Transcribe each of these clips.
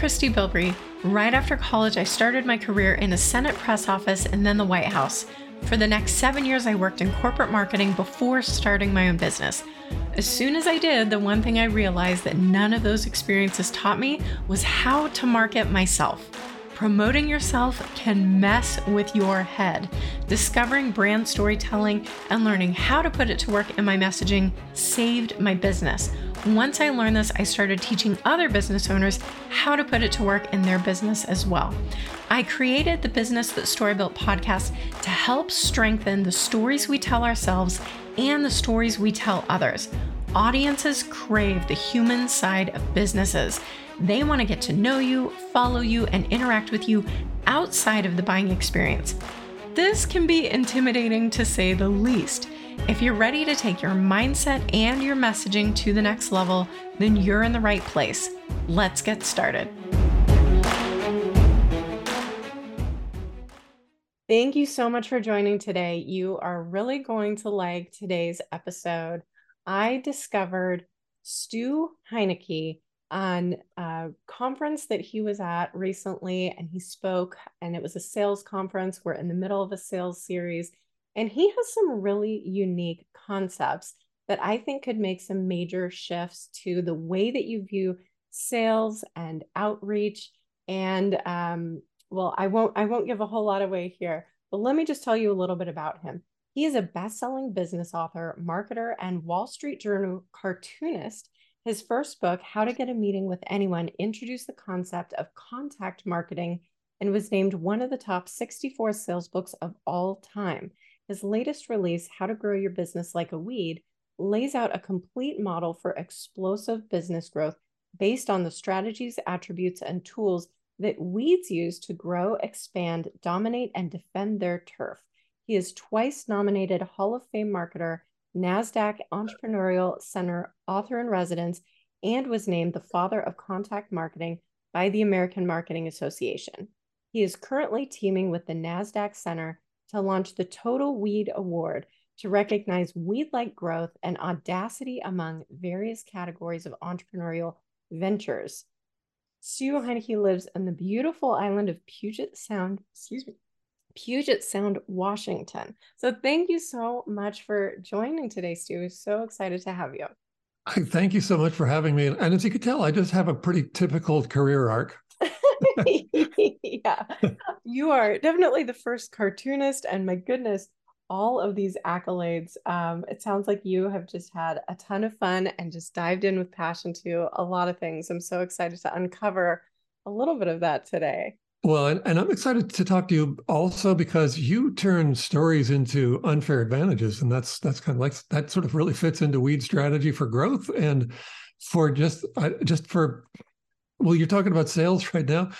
Christie Bilbrey. Right after college, I started my career in a Senate press office and then the White House. For the next seven years, I worked in corporate marketing before starting my own business. As soon as I did, the one thing I realized that none of those experiences taught me was how to market myself. Promoting yourself can mess with your head. Discovering brand storytelling and learning how to put it to work in my messaging saved my business. Once I learned this, I started teaching other business owners how to put it to work in their business as well. I created the Business That Story Built podcast to help strengthen the stories we tell ourselves and the stories we tell others. Audiences crave the human side of businesses. They want to get to know you, follow you, and interact with you outside of the buying experience. This can be intimidating to say the least. If you're ready to take your mindset and your messaging to the next level, then you're in the right place. Let's get started. Thank you so much for joining today. You are really going to like today's episode. I discovered Stu Heinecke on a conference that he was at recently, and he spoke, and it was a sales conference. We're in the middle of a sales series, and he has some really unique concepts that I think could make some major shifts to the way that you view sales and outreach. And um, well, I won't I won't give a whole lot away here, but let me just tell you a little bit about him. He is a best-selling business author, marketer, and Wall Street Journal cartoonist. His first book, How to Get a Meeting with Anyone, introduced the concept of contact marketing and was named one of the top 64 sales books of all time. His latest release, How to Grow Your Business Like a Weed, lays out a complete model for explosive business growth based on the strategies, attributes, and tools that weeds use to grow, expand, dominate, and defend their turf. He is twice nominated Hall of Fame marketer, NASDAQ Entrepreneurial Center author in residence, and was named the father of contact marketing by the American Marketing Association. He is currently teaming with the NASDAQ Center to launch the Total Weed Award to recognize weed like growth and audacity among various categories of entrepreneurial ventures. Stu Heinecke lives in the beautiful island of Puget Sound, excuse me, Puget Sound, Washington. So thank you so much for joining today, Stu. So excited to have you. Thank you so much for having me. And as you can tell, I just have a pretty typical career arc. yeah, you are definitely the first cartoonist, and my goodness, all of these accolades. Um, it sounds like you have just had a ton of fun and just dived in with passion to a lot of things. I'm so excited to uncover a little bit of that today. Well, and, and I'm excited to talk to you also because you turn stories into unfair advantages, and that's that's kind of like that sort of really fits into weed strategy for growth and for just uh, just for well, you're talking about sales right now.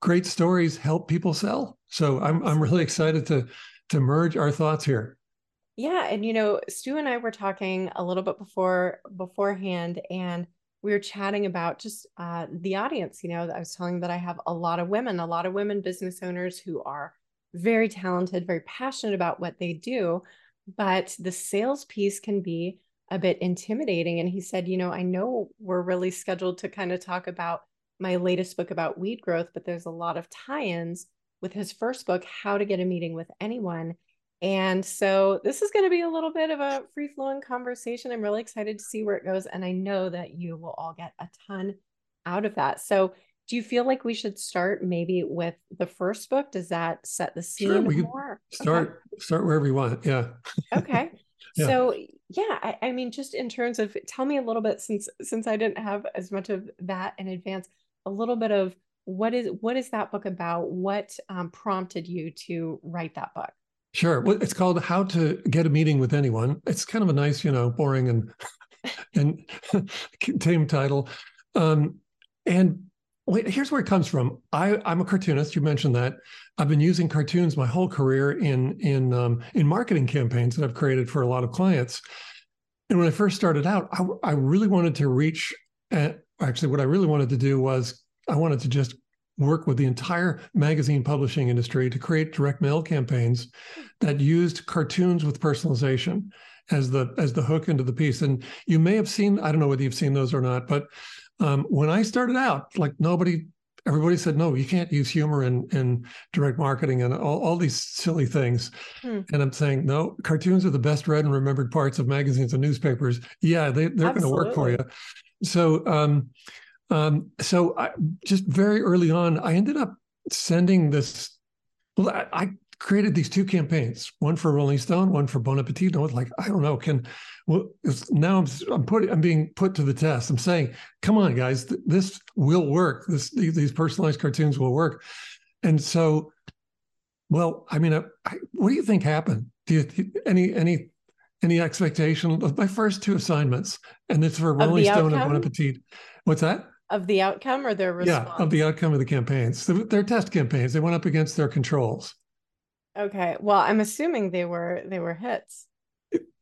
Great stories help people sell. So I'm I'm really excited to to merge our thoughts here. Yeah, and you know, Stu and I were talking a little bit before beforehand, and we were chatting about just uh, the audience. You know, I was telling that I have a lot of women, a lot of women business owners who are very talented, very passionate about what they do, but the sales piece can be a bit intimidating. And he said, you know, I know we're really scheduled to kind of talk about my latest book about weed growth, but there's a lot of tie ins with his first book, How to Get a Meeting with Anyone. And so this is going to be a little bit of a free flowing conversation. I'm really excited to see where it goes. And I know that you will all get a ton out of that. So, do you feel like we should start maybe with the first book? Does that set the scene sure, we more? Start okay. start wherever you want. Yeah. okay. yeah. So yeah, I, I mean, just in terms of tell me a little bit since since I didn't have as much of that in advance a little bit of what is what is that book about? What um, prompted you to write that book? Sure. Well, it's called How to Get a Meeting with Anyone. It's kind of a nice, you know, boring and and tame title. Um, and wait, here's where it comes from. I, I'm a cartoonist. You mentioned that. I've been using cartoons my whole career in in um, in marketing campaigns that I've created for a lot of clients. And when I first started out, I, I really wanted to reach. Actually, what I really wanted to do was I wanted to just work with the entire magazine publishing industry to create direct mail campaigns that used cartoons with personalization as the as the hook into the piece. And you may have seen, I don't know whether you've seen those or not, but um, when I started out, like nobody everybody said no, you can't use humor in in direct marketing and all, all these silly things. Hmm. And I'm saying no, cartoons are the best read and remembered parts of magazines and newspapers. Yeah, they they're going to work for you. So um, um, so I, just very early on, I ended up sending this. Well, I, I created these two campaigns, one for Rolling Stone, one for Bon Appetit. And I was like, I don't know, can well now I'm I'm putting I'm being put to the test. I'm saying, come on, guys, th- this will work. This these personalized cartoons will work. And so, well, I mean, I, I, what do you think happened? Do you any any any expectation of my first two assignments? And it's for Rolling Stone outcome? and Bon Appetit. What's that? Of the outcome or their response? Yeah, of the outcome of the campaigns. Their test campaigns. They went up against their controls. Okay. Well, I'm assuming they were they were hits.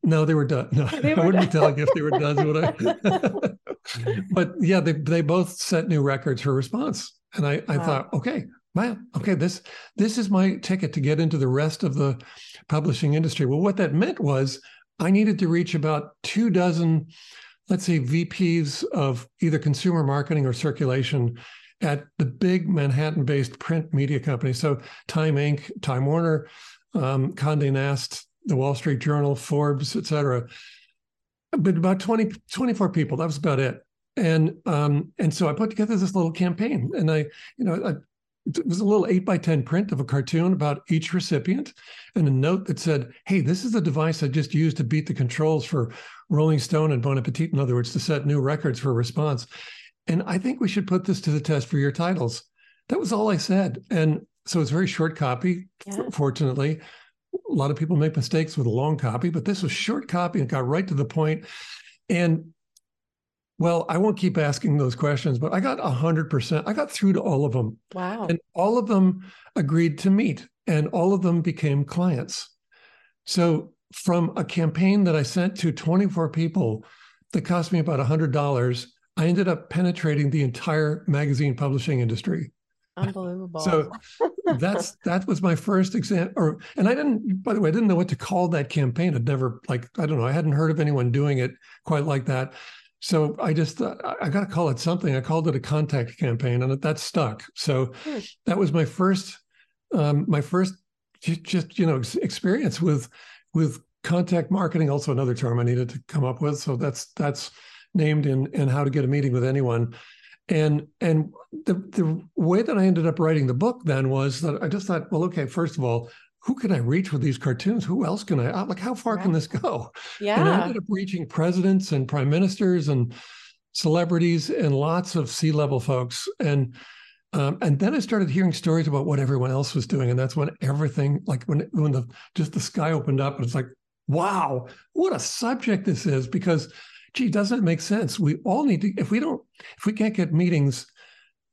No, they were done. No, were I wouldn't done. be telling you if they were done. Would I? but yeah, they they both set new records for response, and I I wow. thought, okay, man, okay, this this is my ticket to get into the rest of the publishing industry. Well, what that meant was I needed to reach about two dozen, let's say, VPs of either consumer marketing or circulation at the big Manhattan-based print media companies. So Time Inc., Time Warner, um, Condé Nast, the Wall Street Journal, Forbes, et cetera. But about 20, 24 people, that was about it. And um, and so I put together this little campaign, and I, you know, I, it was a little eight by ten print of a cartoon about each recipient, and a note that said, "Hey, this is the device I just used to beat the controls for Rolling Stone and Bon Appetit. In other words, to set new records for response." And I think we should put this to the test for your titles. That was all I said. And so it's very short copy, yeah. fortunately. A lot of people make mistakes with a long copy, but this was short copy and got right to the point. And well, I won't keep asking those questions, but I got 100%. I got through to all of them. Wow. And all of them agreed to meet, and all of them became clients. So, from a campaign that I sent to 24 people that cost me about $100, I ended up penetrating the entire magazine publishing industry. Unbelievable. so that's that was my first example or and I didn't by the way, I didn't know what to call that campaign. I'd never like I don't know, I hadn't heard of anyone doing it quite like that. So I just uh, I got to call it something. I called it a contact campaign and that stuck. So hmm. that was my first um my first just you know experience with with contact marketing also another term I needed to come up with. So that's that's named in in how to get a meeting with anyone and and the the way that i ended up writing the book then was that i just thought well okay first of all who can i reach with these cartoons who else can i like how far right. can this go yeah and i ended up reaching presidents and prime ministers and celebrities and lots of c-level folks and um, and then I started hearing stories about what everyone else was doing, and that's when everything, like when when the just the sky opened up, and it's like, wow, what a subject this is! Because gee, doesn't it make sense? We all need to, if we don't, if we can't get meetings,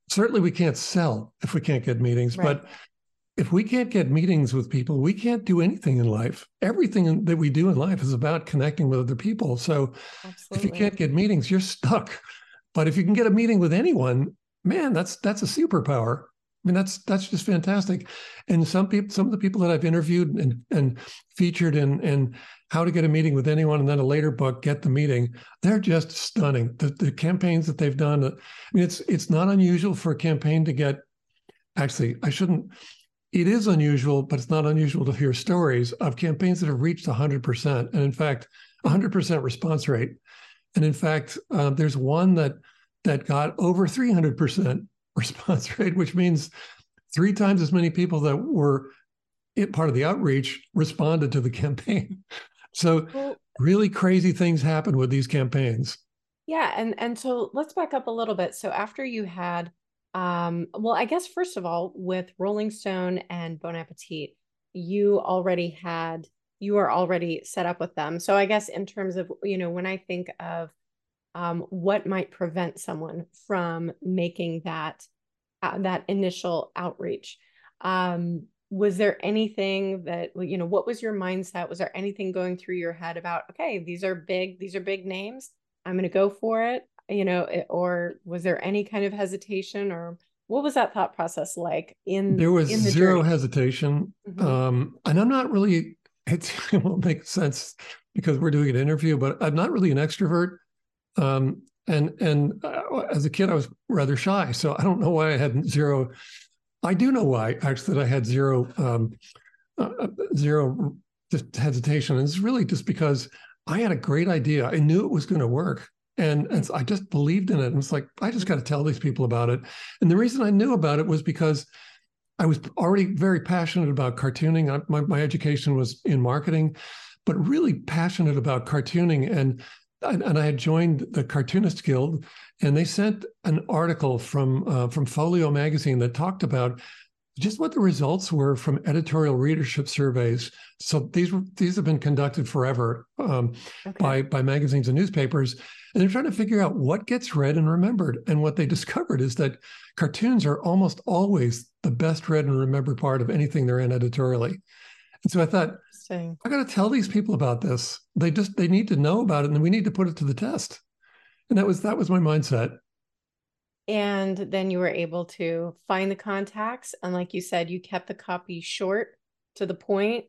certainly we can't sell if we can't get meetings, right. but if we can't get meetings with people, we can't do anything in life. Everything that we do in life is about connecting with other people. So Absolutely. if you can't get meetings, you're stuck. But if you can get a meeting with anyone, man, that's that's a superpower. I mean, that's that's just fantastic. And some people, some of the people that I've interviewed and and featured in in how to get a meeting with anyone, and then a later book, get the meeting. They're just stunning. The the campaigns that they've done. I mean, it's it's not unusual for a campaign to get. Actually, I shouldn't. It is unusual, but it's not unusual to hear stories of campaigns that have reached 100%, and in fact, 100% response rate. And in fact, uh, there's one that that got over 300% response rate, which means three times as many people that were part of the outreach responded to the campaign. So well, really crazy things happen with these campaigns. Yeah, and and so let's back up a little bit. So after you had um well, I guess first of all with Rolling Stone and Bon Appetit, you already had you are already set up with them. So I guess in terms of, you know, when I think of um, what might prevent someone from making that uh, that initial outreach um, was there anything that you know what was your mindset? Was there anything going through your head about okay these are big these are big names. I'm going to go for it you know or was there any kind of hesitation or what was that thought process like in there was in the zero journey? hesitation mm-hmm. um, and i'm not really it won't make sense because we're doing an interview but i'm not really an extrovert um, and and uh, as a kid, I was rather shy, so I don't know why I had zero. I do know why actually that I had zero um, uh, uh zero just hesitation, and it's really just because I had a great idea. I knew it was going to work. And, and I just believed in it. And it's like, I just got to tell these people about it. And the reason I knew about it was because I was already very passionate about cartooning. I, my, my education was in marketing, but really passionate about cartooning. And and I had joined the Cartoonist Guild, and they sent an article from uh, from Folio magazine that talked about just what the results were from editorial readership surveys. So these these have been conducted forever um, okay. by by magazines and newspapers, and they're trying to figure out what gets read and remembered. And what they discovered is that cartoons are almost always the best read and remembered part of anything they're in editorially. And so I thought, I got to tell these people about this. They just they need to know about it, and we need to put it to the test. And that was that was my mindset. And then you were able to find the contacts, and like you said, you kept the copy short to the point,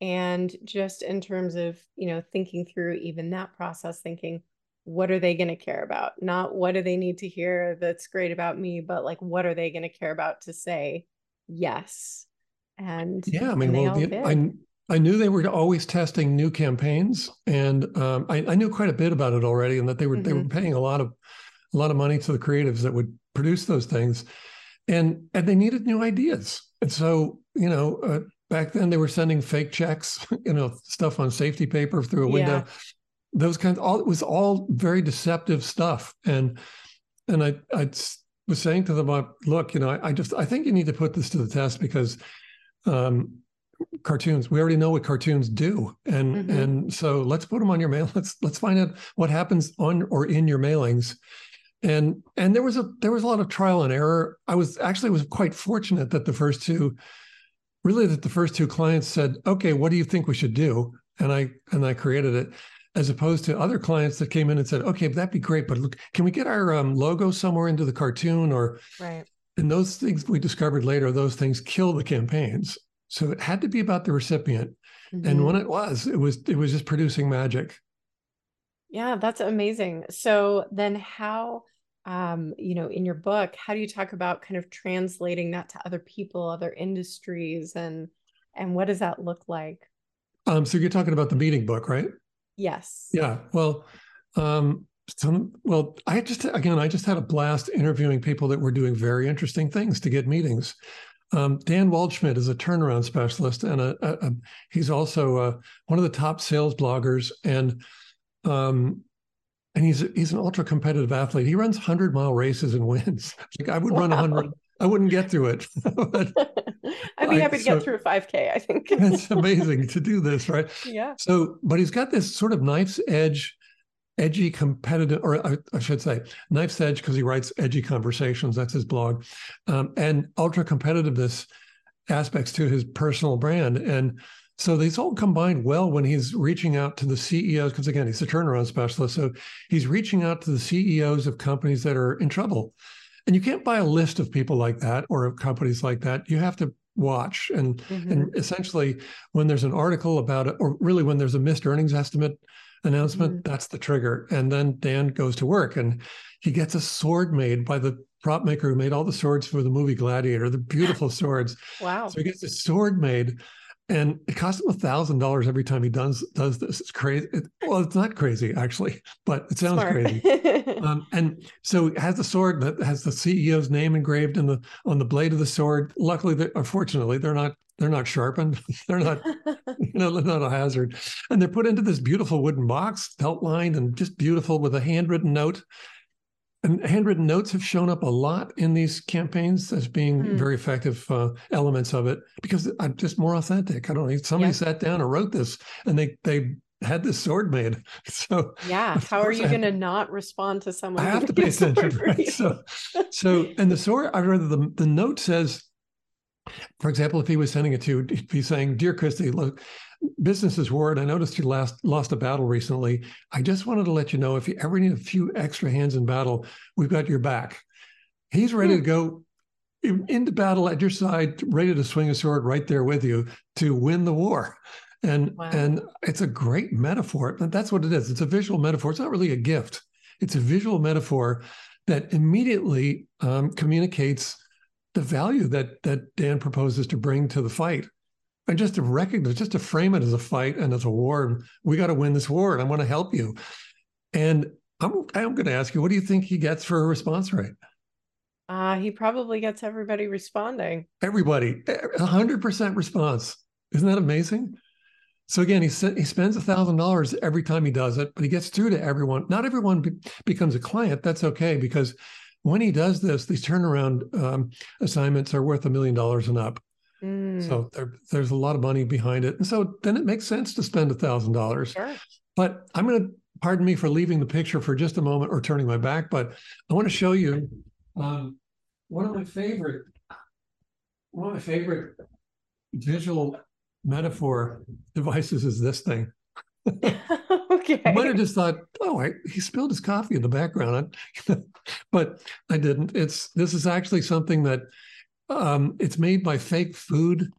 and just in terms of you know thinking through even that process, thinking what are they going to care about? Not what do they need to hear that's great about me, but like what are they going to care about to say yes and yeah i mean well the, I, I knew they were always testing new campaigns, and um, I, I, knew quite a bit about it already, and that they were mm-hmm. they were mm-hmm. paying a lot of a lot of money to the creatives that would produce those things, and and they needed new ideas. And so you know, uh, back then they were sending fake checks, you know, stuff on safety paper through a window. Yeah. Those kinds, all it was all very deceptive stuff, and and I I was saying to them, look, you know, I, I just I think you need to put this to the test because. Um, cartoons we already know what cartoons do and mm-hmm. and so let's put them on your mail let's let's find out what happens on or in your mailings and and there was a there was a lot of trial and error i was actually was quite fortunate that the first two really that the first two clients said okay what do you think we should do and i and i created it as opposed to other clients that came in and said okay that'd be great but look can we get our um, logo somewhere into the cartoon or right and those things we discovered later those things kill the campaigns so it had to be about the recipient. Mm-hmm. And when it was, it was it was just producing magic. Yeah, that's amazing. So then how um, you know, in your book, how do you talk about kind of translating that to other people, other industries and and what does that look like? Um, so you're talking about the meeting book, right? Yes. Yeah. Well, um, some well, I just again, I just had a blast interviewing people that were doing very interesting things to get meetings. Um, Dan Waldschmidt is a turnaround specialist, and a, a, a, he's also uh, one of the top sales bloggers, and um, and he's he's an ultra competitive athlete. He runs hundred mile races and wins. like I would wow. run hundred, I wouldn't get through it. but, I'd be happy to so, get through five k. I think it's amazing to do this, right? Yeah. So, but he's got this sort of knife's edge edgy competitive, or I, I should say, Knife's Edge, because he writes edgy conversations. That's his blog, um, and ultra competitiveness aspects to his personal brand. And so these all combine well when he's reaching out to the CEOs, because again, he's a turnaround specialist. So he's reaching out to the CEOs of companies that are in trouble. And you can't buy a list of people like that or of companies like that. You have to watch and mm-hmm. and essentially when there's an article about it or really when there's a missed earnings estimate announcement, mm-hmm. that's the trigger. And then Dan goes to work and he gets a sword made by the prop maker who made all the swords for the movie Gladiator, the beautiful swords. Wow. So he gets a sword made and it costs him a thousand dollars every time he does does this. It's crazy. It, well, it's not crazy actually, but it sounds Smart. crazy. um, and so it has the sword that has the CEO's name engraved in the on the blade of the sword. Luckily, unfortunately, they're not they're not sharpened. they're not, you know, they're not a hazard. And they're put into this beautiful wooden box, felt lined and just beautiful with a handwritten note. And handwritten notes have shown up a lot in these campaigns as being mm. very effective uh, elements of it because I'm just more authentic. I don't know. Somebody yeah. sat down and wrote this and they, they, had this sword made. So yeah, how are you going to not respond to someone? I have to pay attention, right? So, so and the sword. I read the the note says for example, if he was sending it to, he'd be saying, Dear Christie, look, business is word. I noticed you last lost a battle recently. I just wanted to let you know if you ever need a few extra hands in battle, we've got your back. He's ready to hmm. go into battle at your side, ready to swing a sword right there with you to win the war. And wow. and it's a great metaphor. That's what it is. It's a visual metaphor. It's not really a gift. it's a visual metaphor that immediately um, communicates the value that that Dan proposes to bring to the fight. And just to recognize, just to frame it as a fight and as a war, we got to win this war, and I want to help you. And I'm I'm going to ask you, what do you think he gets for a response rate? Uh, he probably gets everybody responding. Everybody, hundred percent response. Isn't that amazing? So again, he he spends a thousand dollars every time he does it, but he gets through to everyone. Not everyone be, becomes a client. That's okay because when he does this, these turnaround um, assignments are worth a million dollars and up. Mm. So there, there's a lot of money behind it, and so then it makes sense to spend a thousand dollars. But I'm going to pardon me for leaving the picture for just a moment or turning my back, but I want to show you um, one of my favorite, one of my favorite visual metaphor devices is this thing. okay. I might have just thought, oh, I, he spilled his coffee in the background, but I didn't. It's this is actually something that um, it's made by fake food.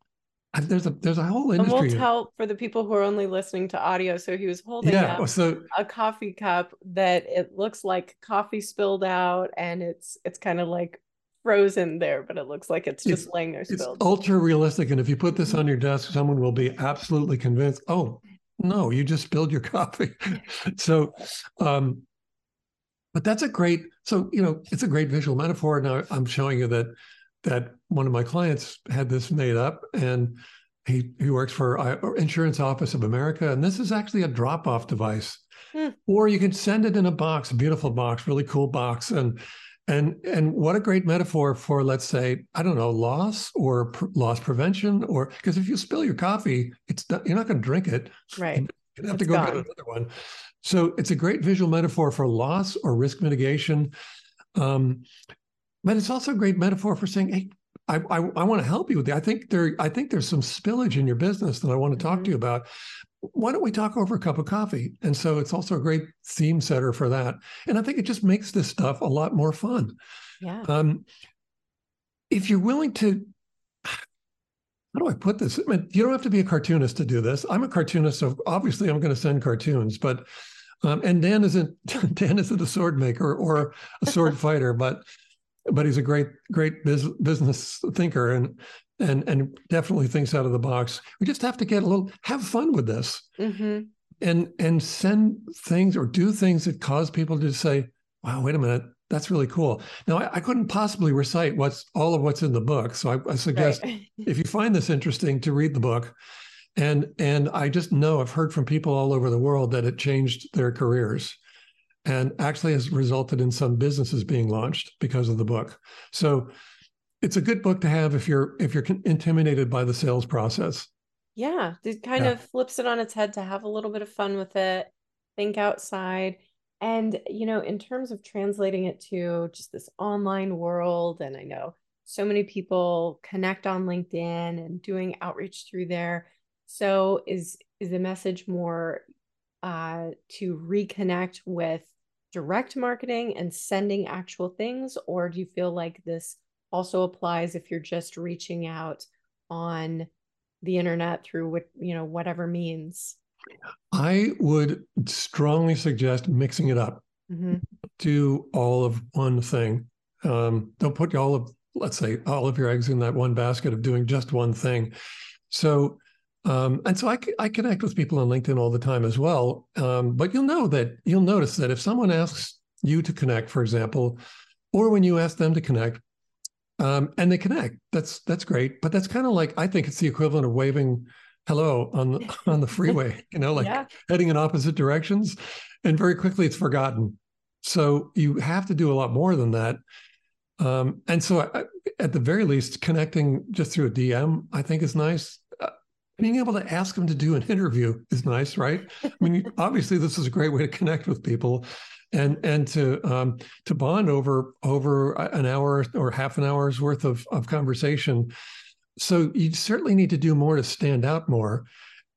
There's a there's a whole industry. And we'll tell for the people who are only listening to audio. So he was holding yeah, so, a coffee cup that it looks like coffee spilled out, and it's it's kind of like frozen there, but it looks like it's just it's, laying there spilled. It's ultra realistic. And if you put this on your desk, someone will be absolutely convinced, oh, no, you just spilled your coffee. so, um, but that's a great, so, you know, it's a great visual metaphor. Now I'm showing you that, that one of my clients had this made up and he, he works for uh, Insurance Office of America. And this is actually a drop off device. Hmm. Or you can send it in a box, a beautiful box, really cool box. And and and what a great metaphor for let's say I don't know loss or loss prevention or because if you spill your coffee, it's not, you're not going to drink it. Right. You have it's to go gone. get another one. So it's a great visual metaphor for loss or risk mitigation. Um, but it's also a great metaphor for saying, "Hey, I, I, I want to help you with that. I think there I think there's some spillage in your business that I want to talk mm-hmm. to you about why don't we talk over a cup of coffee? And so it's also a great theme setter for that. And I think it just makes this stuff a lot more fun. Yeah. Um, if you're willing to, how do I put this? I mean, you don't have to be a cartoonist to do this. I'm a cartoonist, so obviously I'm going to send cartoons, but um, and Dan isn't Dan isn't a sword maker or a sword fighter, but but he's a great great biz, business thinker and and and definitely thinks out of the box. We just have to get a little have fun with this, mm-hmm. and and send things or do things that cause people to say, "Wow, wait a minute, that's really cool." Now, I, I couldn't possibly recite what's all of what's in the book, so I, I suggest right. if you find this interesting, to read the book. And and I just know I've heard from people all over the world that it changed their careers and actually has resulted in some businesses being launched because of the book. So it's a good book to have if you're if you're intimidated by the sales process. Yeah, it kind yeah. of flips it on its head to have a little bit of fun with it, think outside. And you know, in terms of translating it to just this online world and I know so many people connect on LinkedIn and doing outreach through there. So is is the message more uh, to reconnect with direct marketing and sending actual things, or do you feel like this also applies if you're just reaching out on the internet through what you know whatever means? I would strongly suggest mixing it up. Mm-hmm. do all of one thing. Um, don't put all of let's say all of your eggs in that one basket of doing just one thing. So um, and so I, I connect with people on linkedin all the time as well um, but you'll know that you'll notice that if someone asks you to connect for example or when you ask them to connect um, and they connect. That's that's great. But that's kind of like I think it's the equivalent of waving hello on the on the freeway. You know, like yeah. heading in opposite directions, and very quickly it's forgotten. So you have to do a lot more than that. Um, and so, I, at the very least, connecting just through a DM, I think is nice. Being able to ask them to do an interview is nice, right? I mean, obviously, this is a great way to connect with people and and to um, to bond over over an hour or half an hour's worth of of conversation. So you certainly need to do more to stand out more.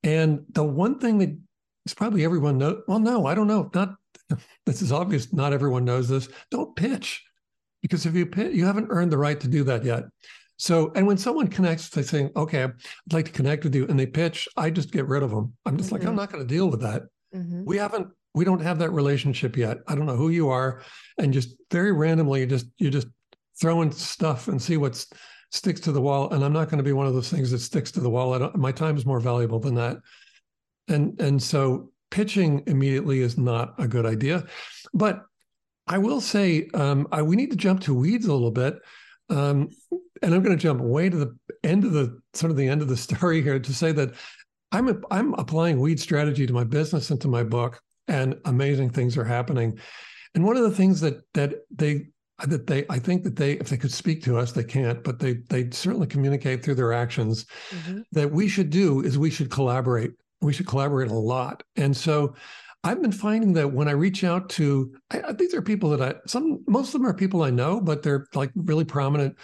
And the one thing that is probably everyone know. Well, no, I don't know. Not this is obvious. Not everyone knows this. Don't pitch because if you pitch, you haven't earned the right to do that yet. So, and when someone connects, they say, "Okay, I'd like to connect with you," and they pitch, I just get rid of them. I'm just mm-hmm. like, I'm mm-hmm. not going to deal with that. Mm-hmm. We haven't we don't have that relationship yet. I don't know who you are, and just very randomly, you just you just throwing stuff and see what sticks to the wall. And I'm not going to be one of those things that sticks to the wall. my time is more valuable than that. And and so pitching immediately is not a good idea. But I will say um, I, we need to jump to weeds a little bit. Um, and I'm going to jump way to the end of the sort of the end of the story here to say that I'm a, I'm applying weed strategy to my business and to my book, and amazing things are happening. And one of the things that that they that they I think that they if they could speak to us they can't but they they certainly communicate through their actions mm-hmm. that we should do is we should collaborate we should collaborate a lot and so I've been finding that when I reach out to I, these are people that I some most of them are people I know but they're like really prominent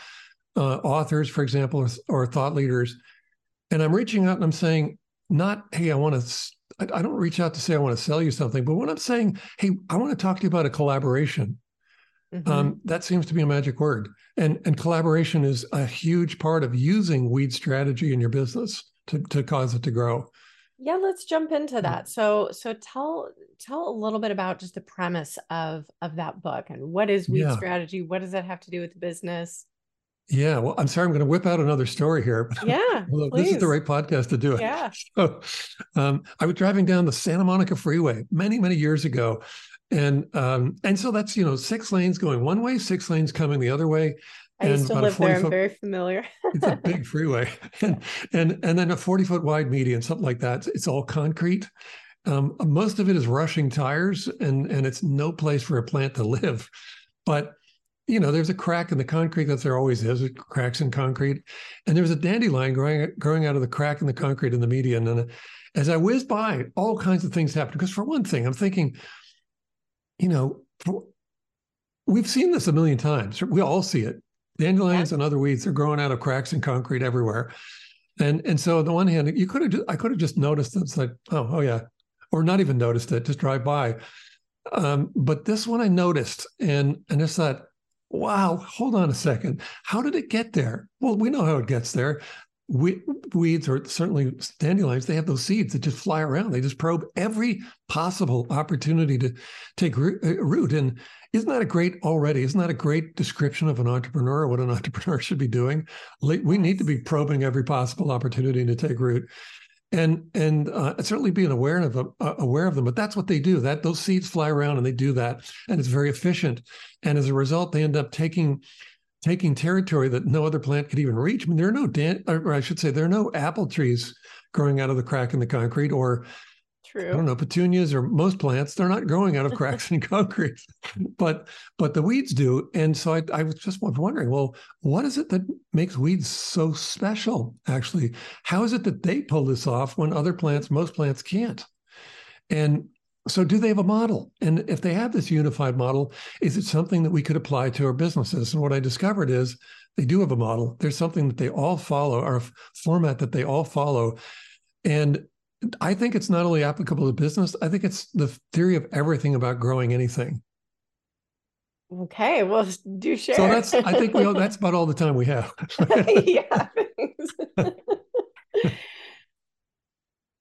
uh, authors for example or, or thought leaders and I'm reaching out and I'm saying not hey I want to I, I don't reach out to say I want to sell you something but when I'm saying hey I want to talk to you about a collaboration Mm-hmm. Um, that seems to be a magic word. And and collaboration is a huge part of using weed strategy in your business to to cause it to grow. Yeah, let's jump into that. So so tell tell a little bit about just the premise of of that book and what is weed yeah. strategy? What does that have to do with the business? Yeah, well, I'm sorry, I'm going to whip out another story here. Yeah, well, this is the right podcast to do it. Yeah. So, um, I was driving down the Santa Monica Freeway many, many years ago, and um, and so that's you know six lanes going one way, six lanes coming the other way. I used to live there. I'm very familiar. it's a big freeway, and and and then a 40 foot wide median, something like that. It's all concrete. Um, most of it is rushing tires, and and it's no place for a plant to live. But you know, there's a crack in the concrete that there always is. Cracks in concrete, and there's a dandelion growing growing out of the crack in the concrete in the median. And as I whizzed by, all kinds of things happened. Because for one thing, I'm thinking you know, we've seen this a million times. We all see it. Dandelions yeah. and other weeds are growing out of cracks in concrete everywhere. And and so on the one hand, you could have I could have just noticed it. It's like, oh, oh yeah. Or not even noticed it, just drive by. Um, but this one I noticed and and I thought, wow, hold on a second. How did it get there? Well, we know how it gets there weeds or certainly dandelions, they have those seeds that just fly around. They just probe every possible opportunity to take uh, root. And isn't that a great already? Isn't that a great description of an entrepreneur? What an entrepreneur should be doing? We need to be probing every possible opportunity to take root. And and uh, certainly being aware of them, uh, aware of them, but that's what they do. That those seeds fly around and they do that, and it's very efficient. And as a result, they end up taking taking territory that no other plant could even reach. I mean, there are no, dan- or I should say, there are no apple trees growing out of the crack in the concrete or True. I don't know, petunias or most plants, they're not growing out of cracks in concrete, but but the weeds do. And so I, I was just wondering, well, what is it that makes weeds so special? Actually, how is it that they pull this off when other plants, most plants can't? And so, do they have a model? And if they have this unified model, is it something that we could apply to our businesses? And what I discovered is they do have a model. There's something that they all follow, or a format that they all follow. And I think it's not only applicable to business, I think it's the theory of everything about growing anything. Okay, well, do share. So that's I think we all, that's about all the time we have. yeah.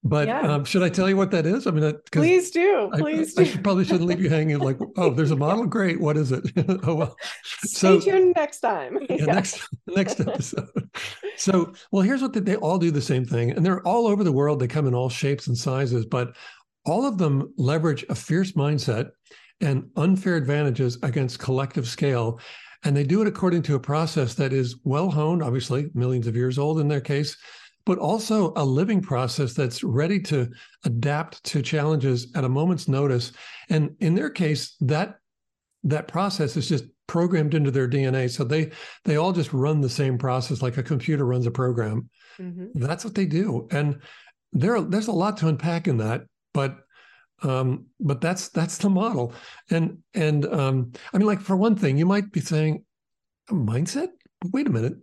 But yeah. um, should I tell you what that is? I mean, please do. Please I, do. I should probably shouldn't leave you hanging like, oh, there's a model. Great. What is it? oh well. Stay so, tuned next time. yeah, yeah, next next episode. So, well, here's what they, they all do the same thing, and they're all over the world. They come in all shapes and sizes, but all of them leverage a fierce mindset and unfair advantages against collective scale. And they do it according to a process that is well honed, obviously, millions of years old in their case, but also a living process that's ready to adapt to challenges at a moment's notice. And in their case, that that process is just programmed into their DNA. So they they all just run the same process like a computer runs a program. Mm-hmm. That's what they do. And there there's a lot to unpack in that, but um, but that's that's the model. And and um, I mean, like for one thing, you might be saying mindset wait a minute,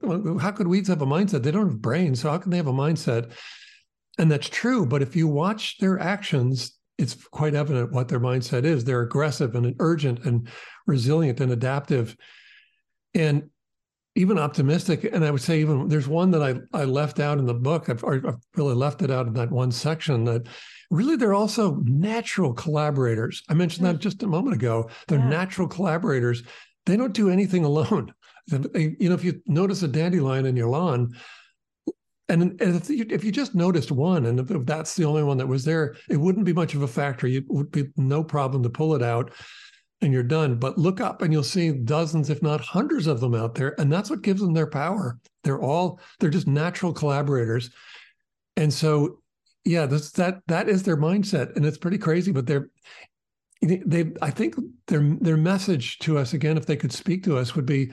how could weeds have a mindset? They don't have brains, so how can they have a mindset? And that's true. But if you watch their actions, it's quite evident what their mindset is. They're aggressive and urgent and resilient and adaptive. And even optimistic. And I would say even there's one that I, I left out in the book. I've, I've really left it out in that one section that really they're also natural collaborators. I mentioned that mm. just a moment ago. They're yeah. natural collaborators. They don't do anything alone. You know, if you notice a dandelion in your lawn, and if you, if you just noticed one, and if that's the only one that was there, it wouldn't be much of a factor. It would be no problem to pull it out and you're done. But look up and you'll see dozens, if not hundreds of them out there. And that's what gives them their power. They're all, they're just natural collaborators. And so, yeah, this, that, that is their mindset. And it's pretty crazy, but they're, they, I think their, their message to us, again, if they could speak to us, would be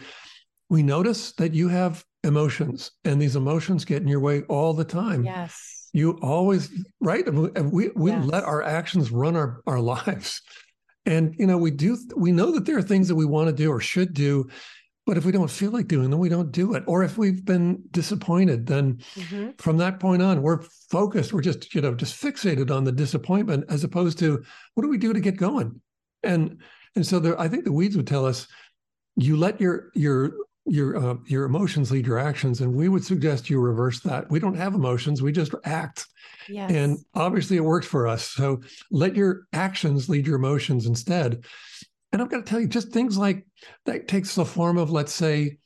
we notice that you have emotions and these emotions get in your way all the time. Yes. You always, right? We, we yes. let our actions run our, our lives. And you know, we do we know that there are things that we want to do or should do, but if we don't feel like doing them, we don't do it. Or if we've been disappointed, then mm-hmm. from that point on, we're focused. We're just, you know, just fixated on the disappointment as opposed to what do we do to get going? And and so there, I think the weeds would tell us you let your your your uh, your emotions lead your actions and we would suggest you reverse that. We don't have emotions we just act. Yes. and obviously it works for us so let your actions lead your emotions instead. And i've got to tell you just things like that takes the form of let's say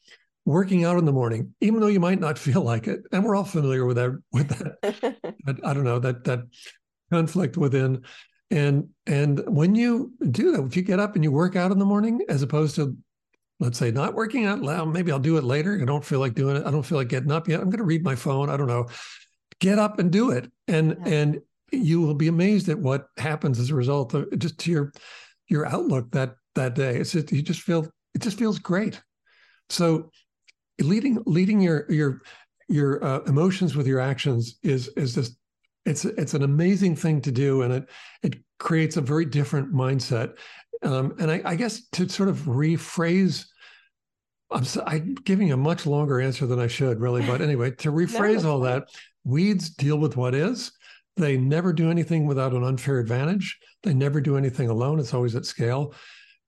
working out in the morning even though you might not feel like it and we're all familiar with that with that i don't know that that conflict within. And and when you do that if you get up and you work out in the morning as opposed to let's say not working out loud maybe i'll do it later i don't feel like doing it i don't feel like getting up yet i'm going to read my phone i don't know get up and do it and yeah. and you will be amazed at what happens as a result of just to your your outlook that that day it's just you just feel it just feels great so leading leading your your your uh, emotions with your actions is is just it's it's an amazing thing to do and it it creates a very different mindset um, and I, I, guess to sort of rephrase, I'm, I'm, giving a much longer answer than I should, really. But anyway, to rephrase no, all that, weeds deal with what is. They never do anything without an unfair advantage. They never do anything alone. It's always at scale.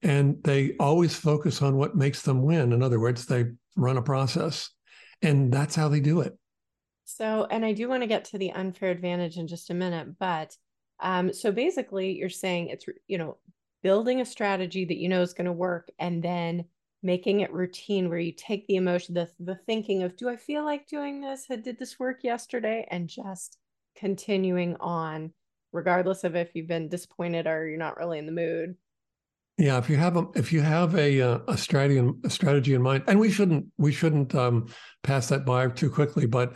And they always focus on what makes them win. In other words, they run a process. And that's how they do it. So, and I do want to get to the unfair advantage in just a minute, but um, so basically, you're saying it's you know building a strategy that you know is going to work and then making it routine where you take the emotion the, the thinking of do i feel like doing this? Did this work yesterday? and just continuing on regardless of if you've been disappointed or you're not really in the mood. Yeah if you have a if you have a uh, a strategy a strategy in mind and we shouldn't we shouldn't um, pass that by too quickly but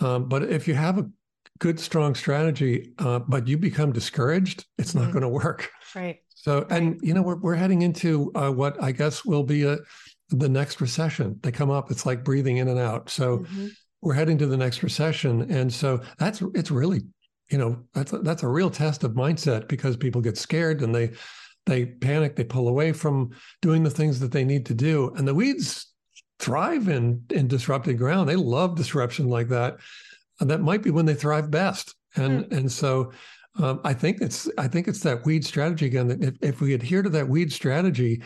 um, but if you have a good strong strategy uh, but you become discouraged it's mm-hmm. not going to work. Right so, and you know, we're we're heading into uh, what I guess will be a the next recession. They come up. It's like breathing in and out. So, mm-hmm. we're heading to the next recession, and so that's it's really, you know, that's a, that's a real test of mindset because people get scared and they they panic. They pull away from doing the things that they need to do, and the weeds thrive in in disrupted ground. They love disruption like that. And that might be when they thrive best. And mm. and so um, I think it's I think it's that weed strategy again. That if, if we adhere to that weed strategy,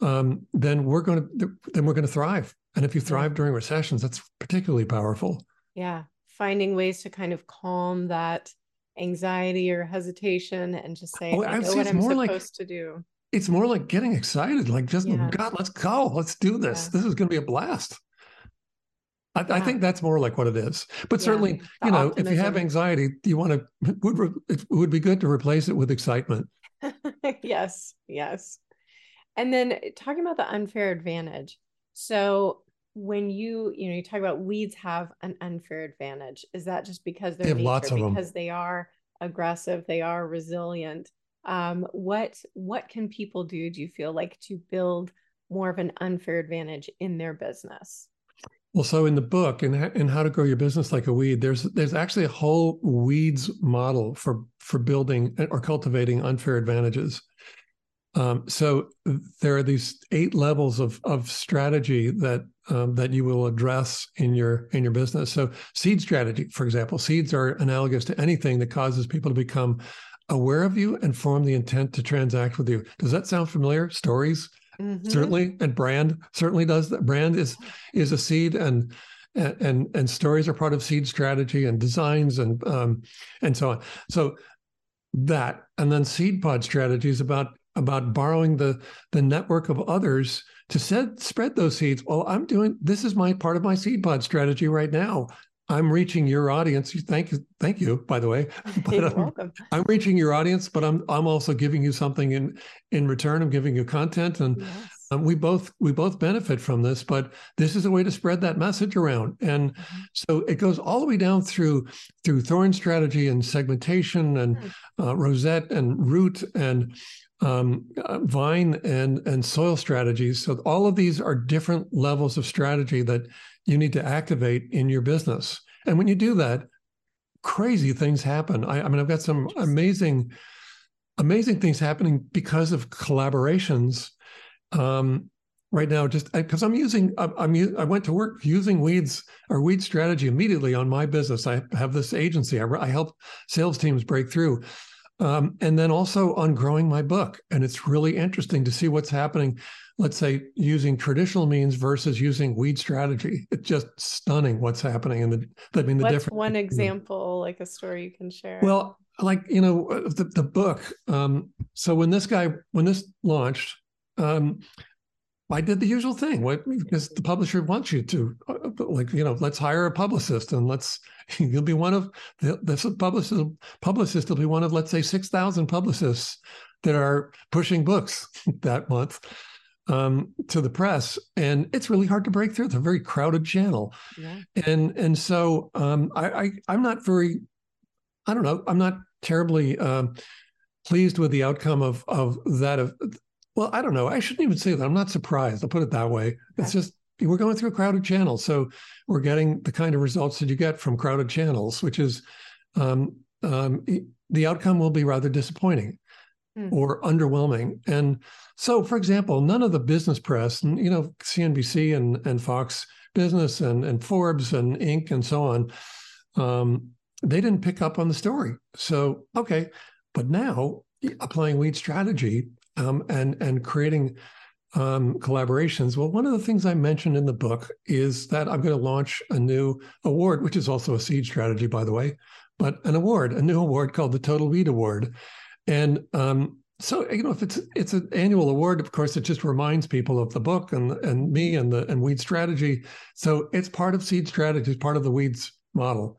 um, then we're going to then we're going to thrive. And if you thrive during recessions, that's particularly powerful. Yeah, finding ways to kind of calm that anxiety or hesitation and just say, oh, I know what I'm supposed like, to do. It's more like getting excited, like just yeah. God, let's go, let's do this. Yeah. This is going to be a blast. I, yeah. I, think that's more like what it is. But yeah. certainly, you know, optimism. if you have anxiety, you want to would it would be good to replace it with excitement. yes, yes. And then talking about the unfair advantage. So when you you know you talk about weeds have an unfair advantage, is that just because they're they lots of because them. they are aggressive, they are resilient? Um, what what can people do? Do you feel like to build more of an unfair advantage in their business? Well, so in the book, in, in how to grow your business like a weed, there's there's actually a whole weeds model for for building or cultivating unfair advantages. Um, so there are these eight levels of of strategy that um, that you will address in your in your business. So seed strategy, for example, seeds are analogous to anything that causes people to become aware of you and form the intent to transact with you. Does that sound familiar? Stories mm-hmm. certainly, and brand certainly does that. Brand is is a seed, and and and stories are part of seed strategy and designs and um, and so on. So that, and then seed pod strategies about about borrowing the the network of others to set, spread those seeds. Well, I'm doing this is my part of my seed pod strategy right now. I'm reaching your audience. Thank you, thank you. By the way, but You're I'm, welcome. I'm reaching your audience, but I'm I'm also giving you something in in return. I'm giving you content, and yes. um, we both we both benefit from this. But this is a way to spread that message around, and mm-hmm. so it goes all the way down through through thorn strategy and segmentation and mm-hmm. uh, rosette and root and um, uh, vine and and soil strategies. So all of these are different levels of strategy that you need to activate in your business. And when you do that, crazy things happen. I, I mean, I've got some amazing, amazing things happening because of collaborations. Um, right now, just because I'm using, I'm, I'm, I went to work using weeds or weed strategy immediately on my business. I have this agency. I, I help sales teams break through. Um, and then also on growing my book. And it's really interesting to see what's happening let's say using traditional means versus using weed strategy. It's just stunning what's happening. And the, I mean, the what's difference. One example, like a story you can share. Well, like you know, uh, the the book. Um, so when this guy, when this launched, um, I did the usual thing. What because the publisher wants you to, uh, uh, like you know, let's hire a publicist and let's you'll be one of the this publicist publicist will be one of let's say six thousand publicists that are pushing books that month um, to the press, and it's really hard to break through. It's a very crowded channel, yeah. and and so um, I, I am not very, I don't know, I'm not terribly um, pleased with the outcome of of that. Of well, I don't know. I shouldn't even say that. I'm not surprised. I'll put it that way. It's just we're going through a crowded channel, so we're getting the kind of results that you get from crowded channels, which is um, um, the outcome will be rather disappointing mm. or underwhelming. And so, for example, none of the business press, and you know, CNBC and and Fox Business and and Forbes and Inc. and so on, um, they didn't pick up on the story. So, okay, but now applying weed strategy um, and and creating um, collaborations. Well, one of the things I mentioned in the book is that I'm going to launch a new award, which is also a seed strategy, by the way, but an award, a new award called the Total Weed Award. And um, so you know, if it's it's an annual award, of course, it just reminds people of the book and and me and the and weed strategy. So it's part of seed strategy, it's part of the weeds model.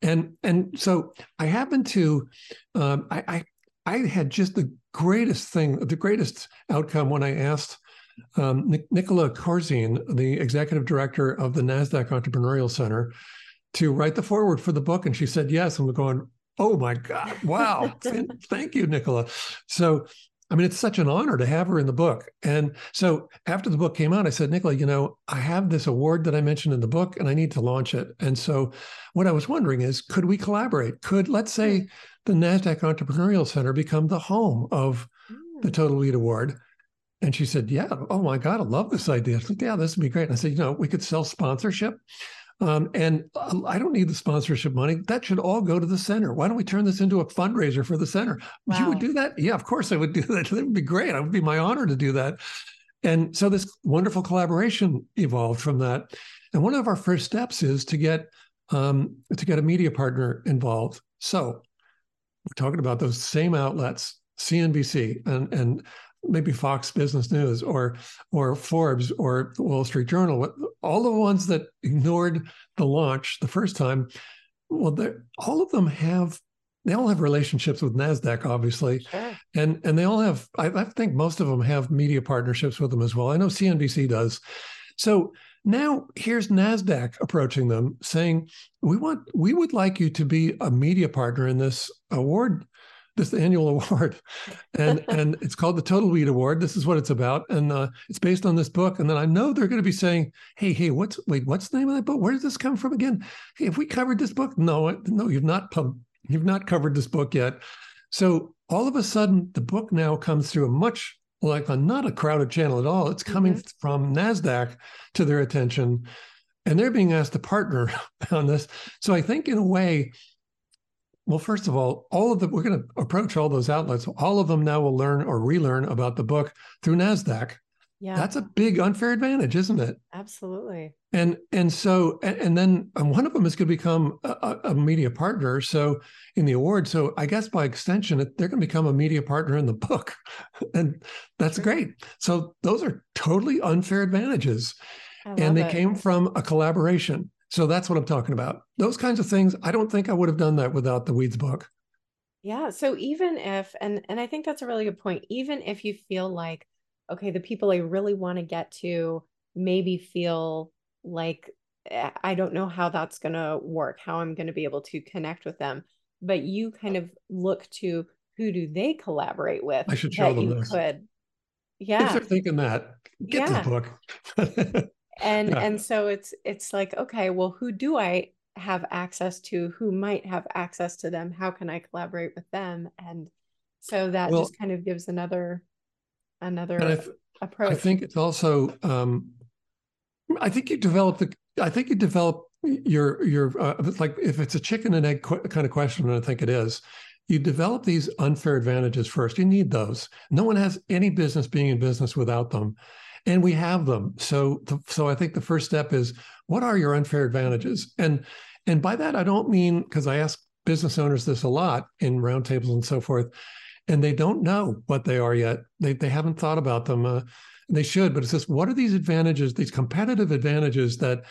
And and so I happen to um, I, I I had just the greatest thing, the greatest outcome when I asked um, Nicola Corzine, the executive director of the NASDAQ Entrepreneurial Center, to write the foreword for the book. And she said yes. And we're going, Oh my God. Wow. Thank you, Nicola. So, I mean, it's such an honor to have her in the book. And so after the book came out, I said, Nicola, you know, I have this award that I mentioned in the book and I need to launch it. And so what I was wondering is, could we collaborate? Could, let's say, hmm. the NASDAQ Entrepreneurial Center become the home of hmm. the Total Weed Award? And she said, Yeah, oh my God, I love this idea. I said, Yeah, this would be great. And I said, You know, we could sell sponsorship. Um, and uh, I don't need the sponsorship money. That should all go to the center. Why don't we turn this into a fundraiser for the center? Wow. You would do that? Yeah, of course I would do that. That would be great. It would be my honor to do that. And so this wonderful collaboration evolved from that. And one of our first steps is to get um, to get a media partner involved. So we're talking about those same outlets, CNBC and and maybe Fox Business News or or Forbes or the Wall Street Journal, all the ones that ignored the launch the first time, well, all of them have they all have relationships with Nasdaq, obviously, sure. and and they all have. I, I think most of them have media partnerships with them as well. I know CNBC does. So now here's Nasdaq approaching them, saying, "We want, we would like you to be a media partner in this award this annual award, and and it's called the Total Weed Award. This is what it's about, and uh, it's based on this book. And then I know they're going to be saying, "Hey, hey, what's wait, what's the name of that book? Where did this come from again? Hey, have we covered this book? No, no, you've not. Pub- you've not covered this book yet." So all of a sudden, the book now comes through a much like a not a crowded channel at all. It's coming mm-hmm. from Nasdaq to their attention, and they're being asked to partner on this. So I think, in a way, well, first of all, all of the we're going to approach all those outlets. All of them now will learn or relearn about the book through Nasdaq. Yeah. That's a big unfair advantage, isn't it? Absolutely. And and so and, and then one of them is going to become a, a, media partner. So in the award, so I guess by extension, they're going to become a media partner in the book, and that's great. So those are totally unfair advantages, and they it. came from a collaboration. So that's what I'm talking about. Those kinds of things. I don't think I would have done that without the Weeds book. Yeah. So even if, and and I think that's a really good point. Even if you feel like, okay, the people I really want to get to maybe feel like eh, I don't know how that's going to work, how I'm going to be able to connect with them. But you kind of look to who do they collaborate with? I should show them this. Could. Yeah. If they're thinking that, get yeah. the book. and and so it's it's like okay well who do i have access to? Who might have access to them? How can i collaborate with them? And so that well, just kind of gives another another I th- approach. i think it's also um i think you develop the i think you develop your your uh, like if it's a chicken and egg qu- kind of question and i think it is you develop these unfair advantages first. You need those. No one has any business being in business without them and we have them. So, so I think the first step is what are your unfair advantages? And and by that I don't mean because I ask business owners this a lot in roundtables and so forth, and they don't know what they are yet. They they haven't thought about them. Uh, they should, but it's just what are these advantages, these competitive advantages that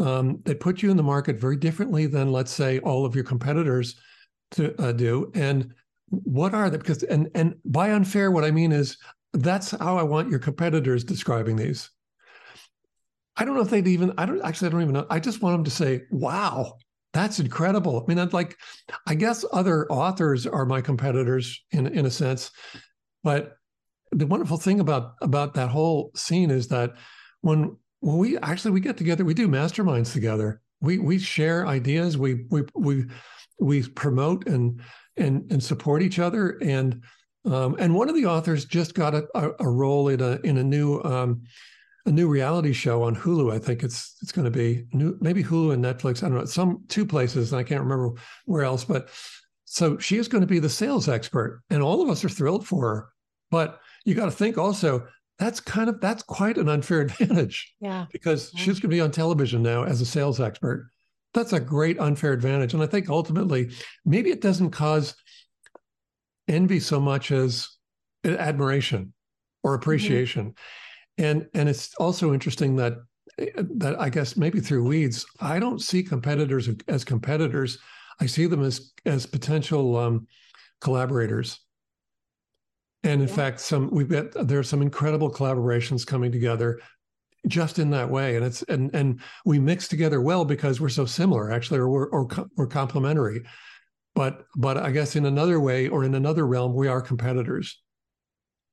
um, put you in the market very differently than let's say all of your competitors to uh, do, and what are they? Because and and by unfair, what I mean is that's how I want your competitors describing these. I don't know if they'd even, I don't actually, I don't even know. I just want them to say, wow, that's incredible. I mean, I'd like, I guess other authors are my competitors in, in a sense. But the wonderful thing about, about that whole scene is that when, when we actually, we get together, we do masterminds together. We, we share ideas. We, we, we, we promote and, and, and support each other. And, um, and one of the authors just got a, a, a role in a in a new um, a new reality show on Hulu. I think it's it's going to be new, maybe Hulu and Netflix. I don't know, some two places. and I can't remember where else. But so she is going to be the sales expert, and all of us are thrilled for her. But you got to think also that's kind of that's quite an unfair advantage. Yeah, because yeah. she's going to be on television now as a sales expert. That's a great unfair advantage, and I think ultimately maybe it doesn't cause envy so much as admiration or mm-hmm. appreciation. Mm-hmm. And and it's also interesting that that I guess maybe through weeds, I don't see competitors as competitors. I see them as as potential um, collaborators. And in yeah. fact, some we've got there are some incredible collaborations coming together just in that way and it's and and we mix together well because we're so similar actually or we're or we're complementary but but i guess in another way or in another realm we are competitors.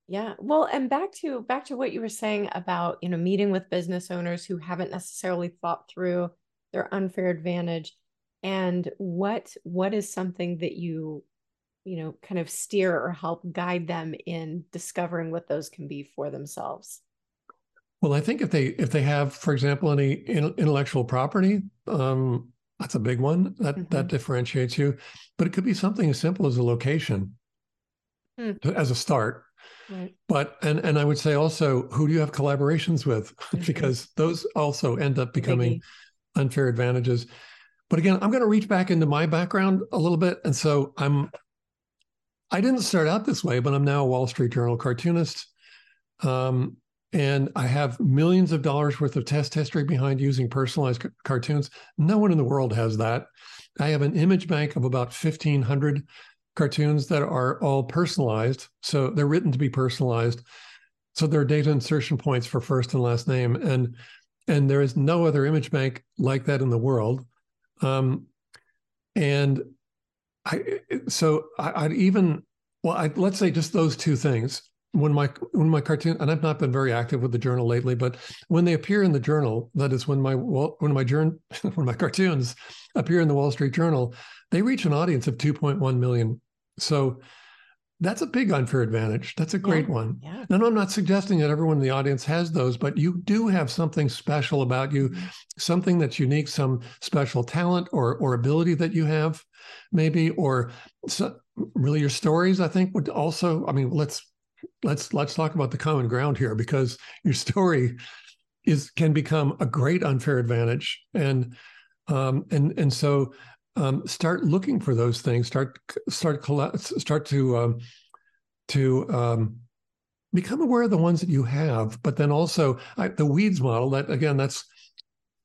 Yeah. Well and back to back to what you were saying about you know meeting with business owners who haven't necessarily thought through their unfair advantage and what what is something that you you know kind of steer or help guide them in discovering what those can be for themselves? Well i think if they if they have for example any intellectual property um, that's a big one that mm-hmm. that differentiates you. But it could be something as simple as a location mm. as a start. Right. But and and I would say also who do you have collaborations with mm-hmm. because those also end up becoming unfair advantages. But again, I'm going to reach back into my background a little bit, and so I'm. I didn't start out this way, but I'm now a Wall Street Journal cartoonist. Um, and I have millions of dollars worth of test history behind using personalized c- cartoons. No one in the world has that. I have an image bank of about 1,500 cartoons that are all personalized. So they're written to be personalized. So there are data insertion points for first and last name. And and there is no other image bank like that in the world. Um, and I so I, would even well, I, let's say just those two things when my when my cartoon and I've not been very active with the journal lately, but when they appear in the journal, that is when my when my journal when my cartoons appear in the Wall Street Journal, they reach an audience of 2.1 million. So that's a big unfair advantage. That's a great yeah, one. Yeah. And I'm not suggesting that everyone in the audience has those, but you do have something special about you, mm-hmm. something that's unique, some special talent or or ability that you have, maybe, or so, really your stories. I think would also. I mean, let's let's let's talk about the common ground here because your story is can become a great unfair advantage. And um, and and so um, start looking for those things. Start start start to um, to um, become aware of the ones that you have but then also I, the weeds model that again that's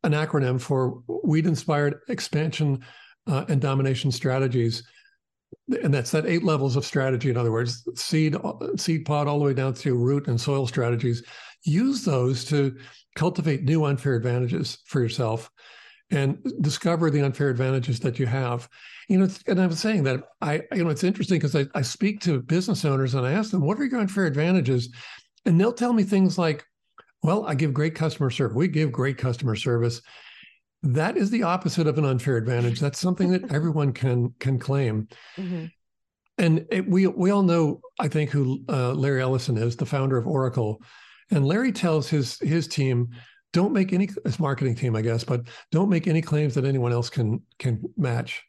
an acronym for weed inspired expansion uh, and domination strategies and that's that eight levels of strategy in other words seed seed pod all the way down to root and soil strategies. Use those to cultivate new unfair advantages for yourself and discover the unfair advantages that you have. You know and i was saying that i you know it's interesting because I, I speak to business owners and i ask them what are your unfair advantages? And they'll tell me things like well i give great customer service we give great customer service that is the opposite of an unfair advantage. That's something that everyone can can claim. Mm-hmm. And it, we we all know, I think, who uh, Larry Ellison is, the founder of Oracle. And Larry tells his his team, don't make any his marketing team, I guess, but don't make any claims that anyone else can can match.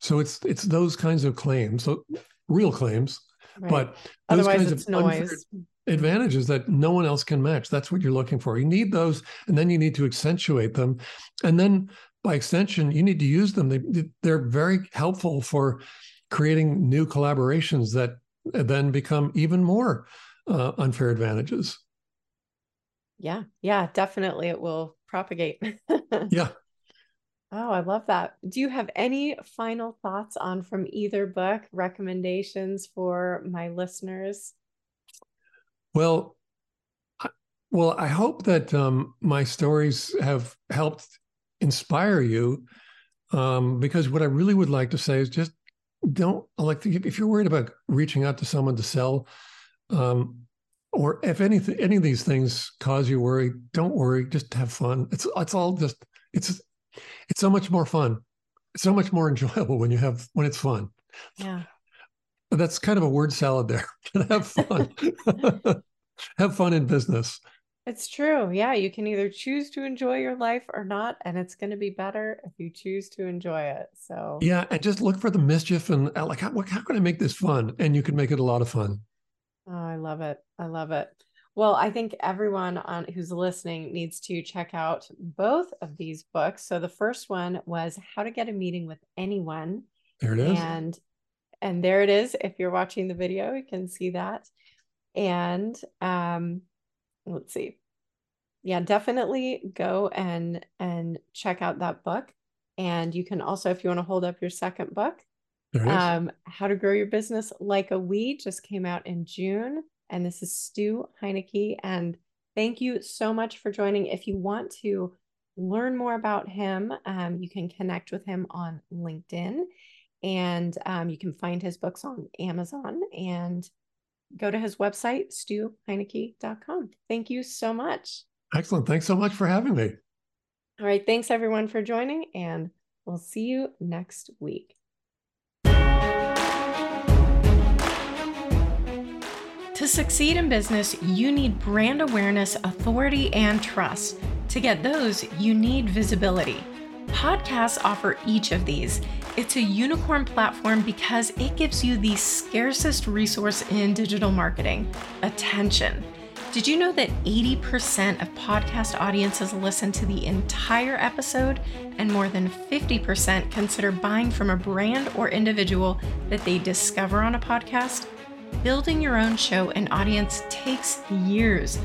So it's it's those kinds of claims, so real claims, right. but otherwise it's noise. Unfair, advantages that no one else can match. That's what you're looking for. You need those, and then you need to accentuate them. And then by extension, you need to use them. They, they're very helpful for creating new collaborations that then become even more uh, unfair advantages. Yeah, yeah, definitely. It will propagate. yeah. Oh, I love that. Do you have any final thoughts on from either book recommendations for my listeners? Well, well, I hope that um, my stories have helped inspire you. Um, because what I really would like to say is just don't like if you're worried about reaching out to someone to sell, um, or if anything, any of these things cause you worry, don't worry. Just have fun. It's it's all just it's it's so much more fun. It's so much more enjoyable when you have when it's fun. Yeah. That's kind of a word salad there. have fun. have fun in business. It's true. Yeah, you can either choose to enjoy your life or not, and it's going to be better if you choose to enjoy it. So yeah, and just look for the mischief and uh, like how, how can I make this fun? And you can make it a lot of fun. Oh, I love it. I love it. Well, I think everyone on who's listening needs to check out both of these books. So the first one was How to Get a Meeting with Anyone. There it is. And and there it is. If you're watching the video, you can see that. And um, let's see. Yeah, definitely go and and check out that book. And you can also, if you want to hold up your second book, um, How to Grow Your Business Like a Weed just came out in June. And this is Stu Heinecke. And thank you so much for joining. If you want to learn more about him, um, you can connect with him on LinkedIn and um, you can find his books on Amazon and go to his website, stuheinecke.com. Thank you so much. Excellent. Thanks so much for having me. All right. Thanks everyone for joining, and we'll see you next week. To succeed in business, you need brand awareness, authority, and trust. To get those, you need visibility. Podcasts offer each of these. It's a unicorn platform because it gives you the scarcest resource in digital marketing attention. Did you know that 80% of podcast audiences listen to the entire episode and more than 50% consider buying from a brand or individual that they discover on a podcast? Building your own show and audience takes years.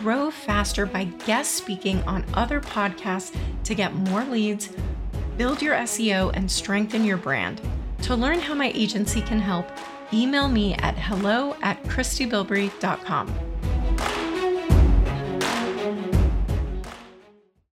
Grow faster by guest speaking on other podcasts to get more leads, build your SEO, and strengthen your brand. To learn how my agency can help, email me at hello at christybilbrey.com.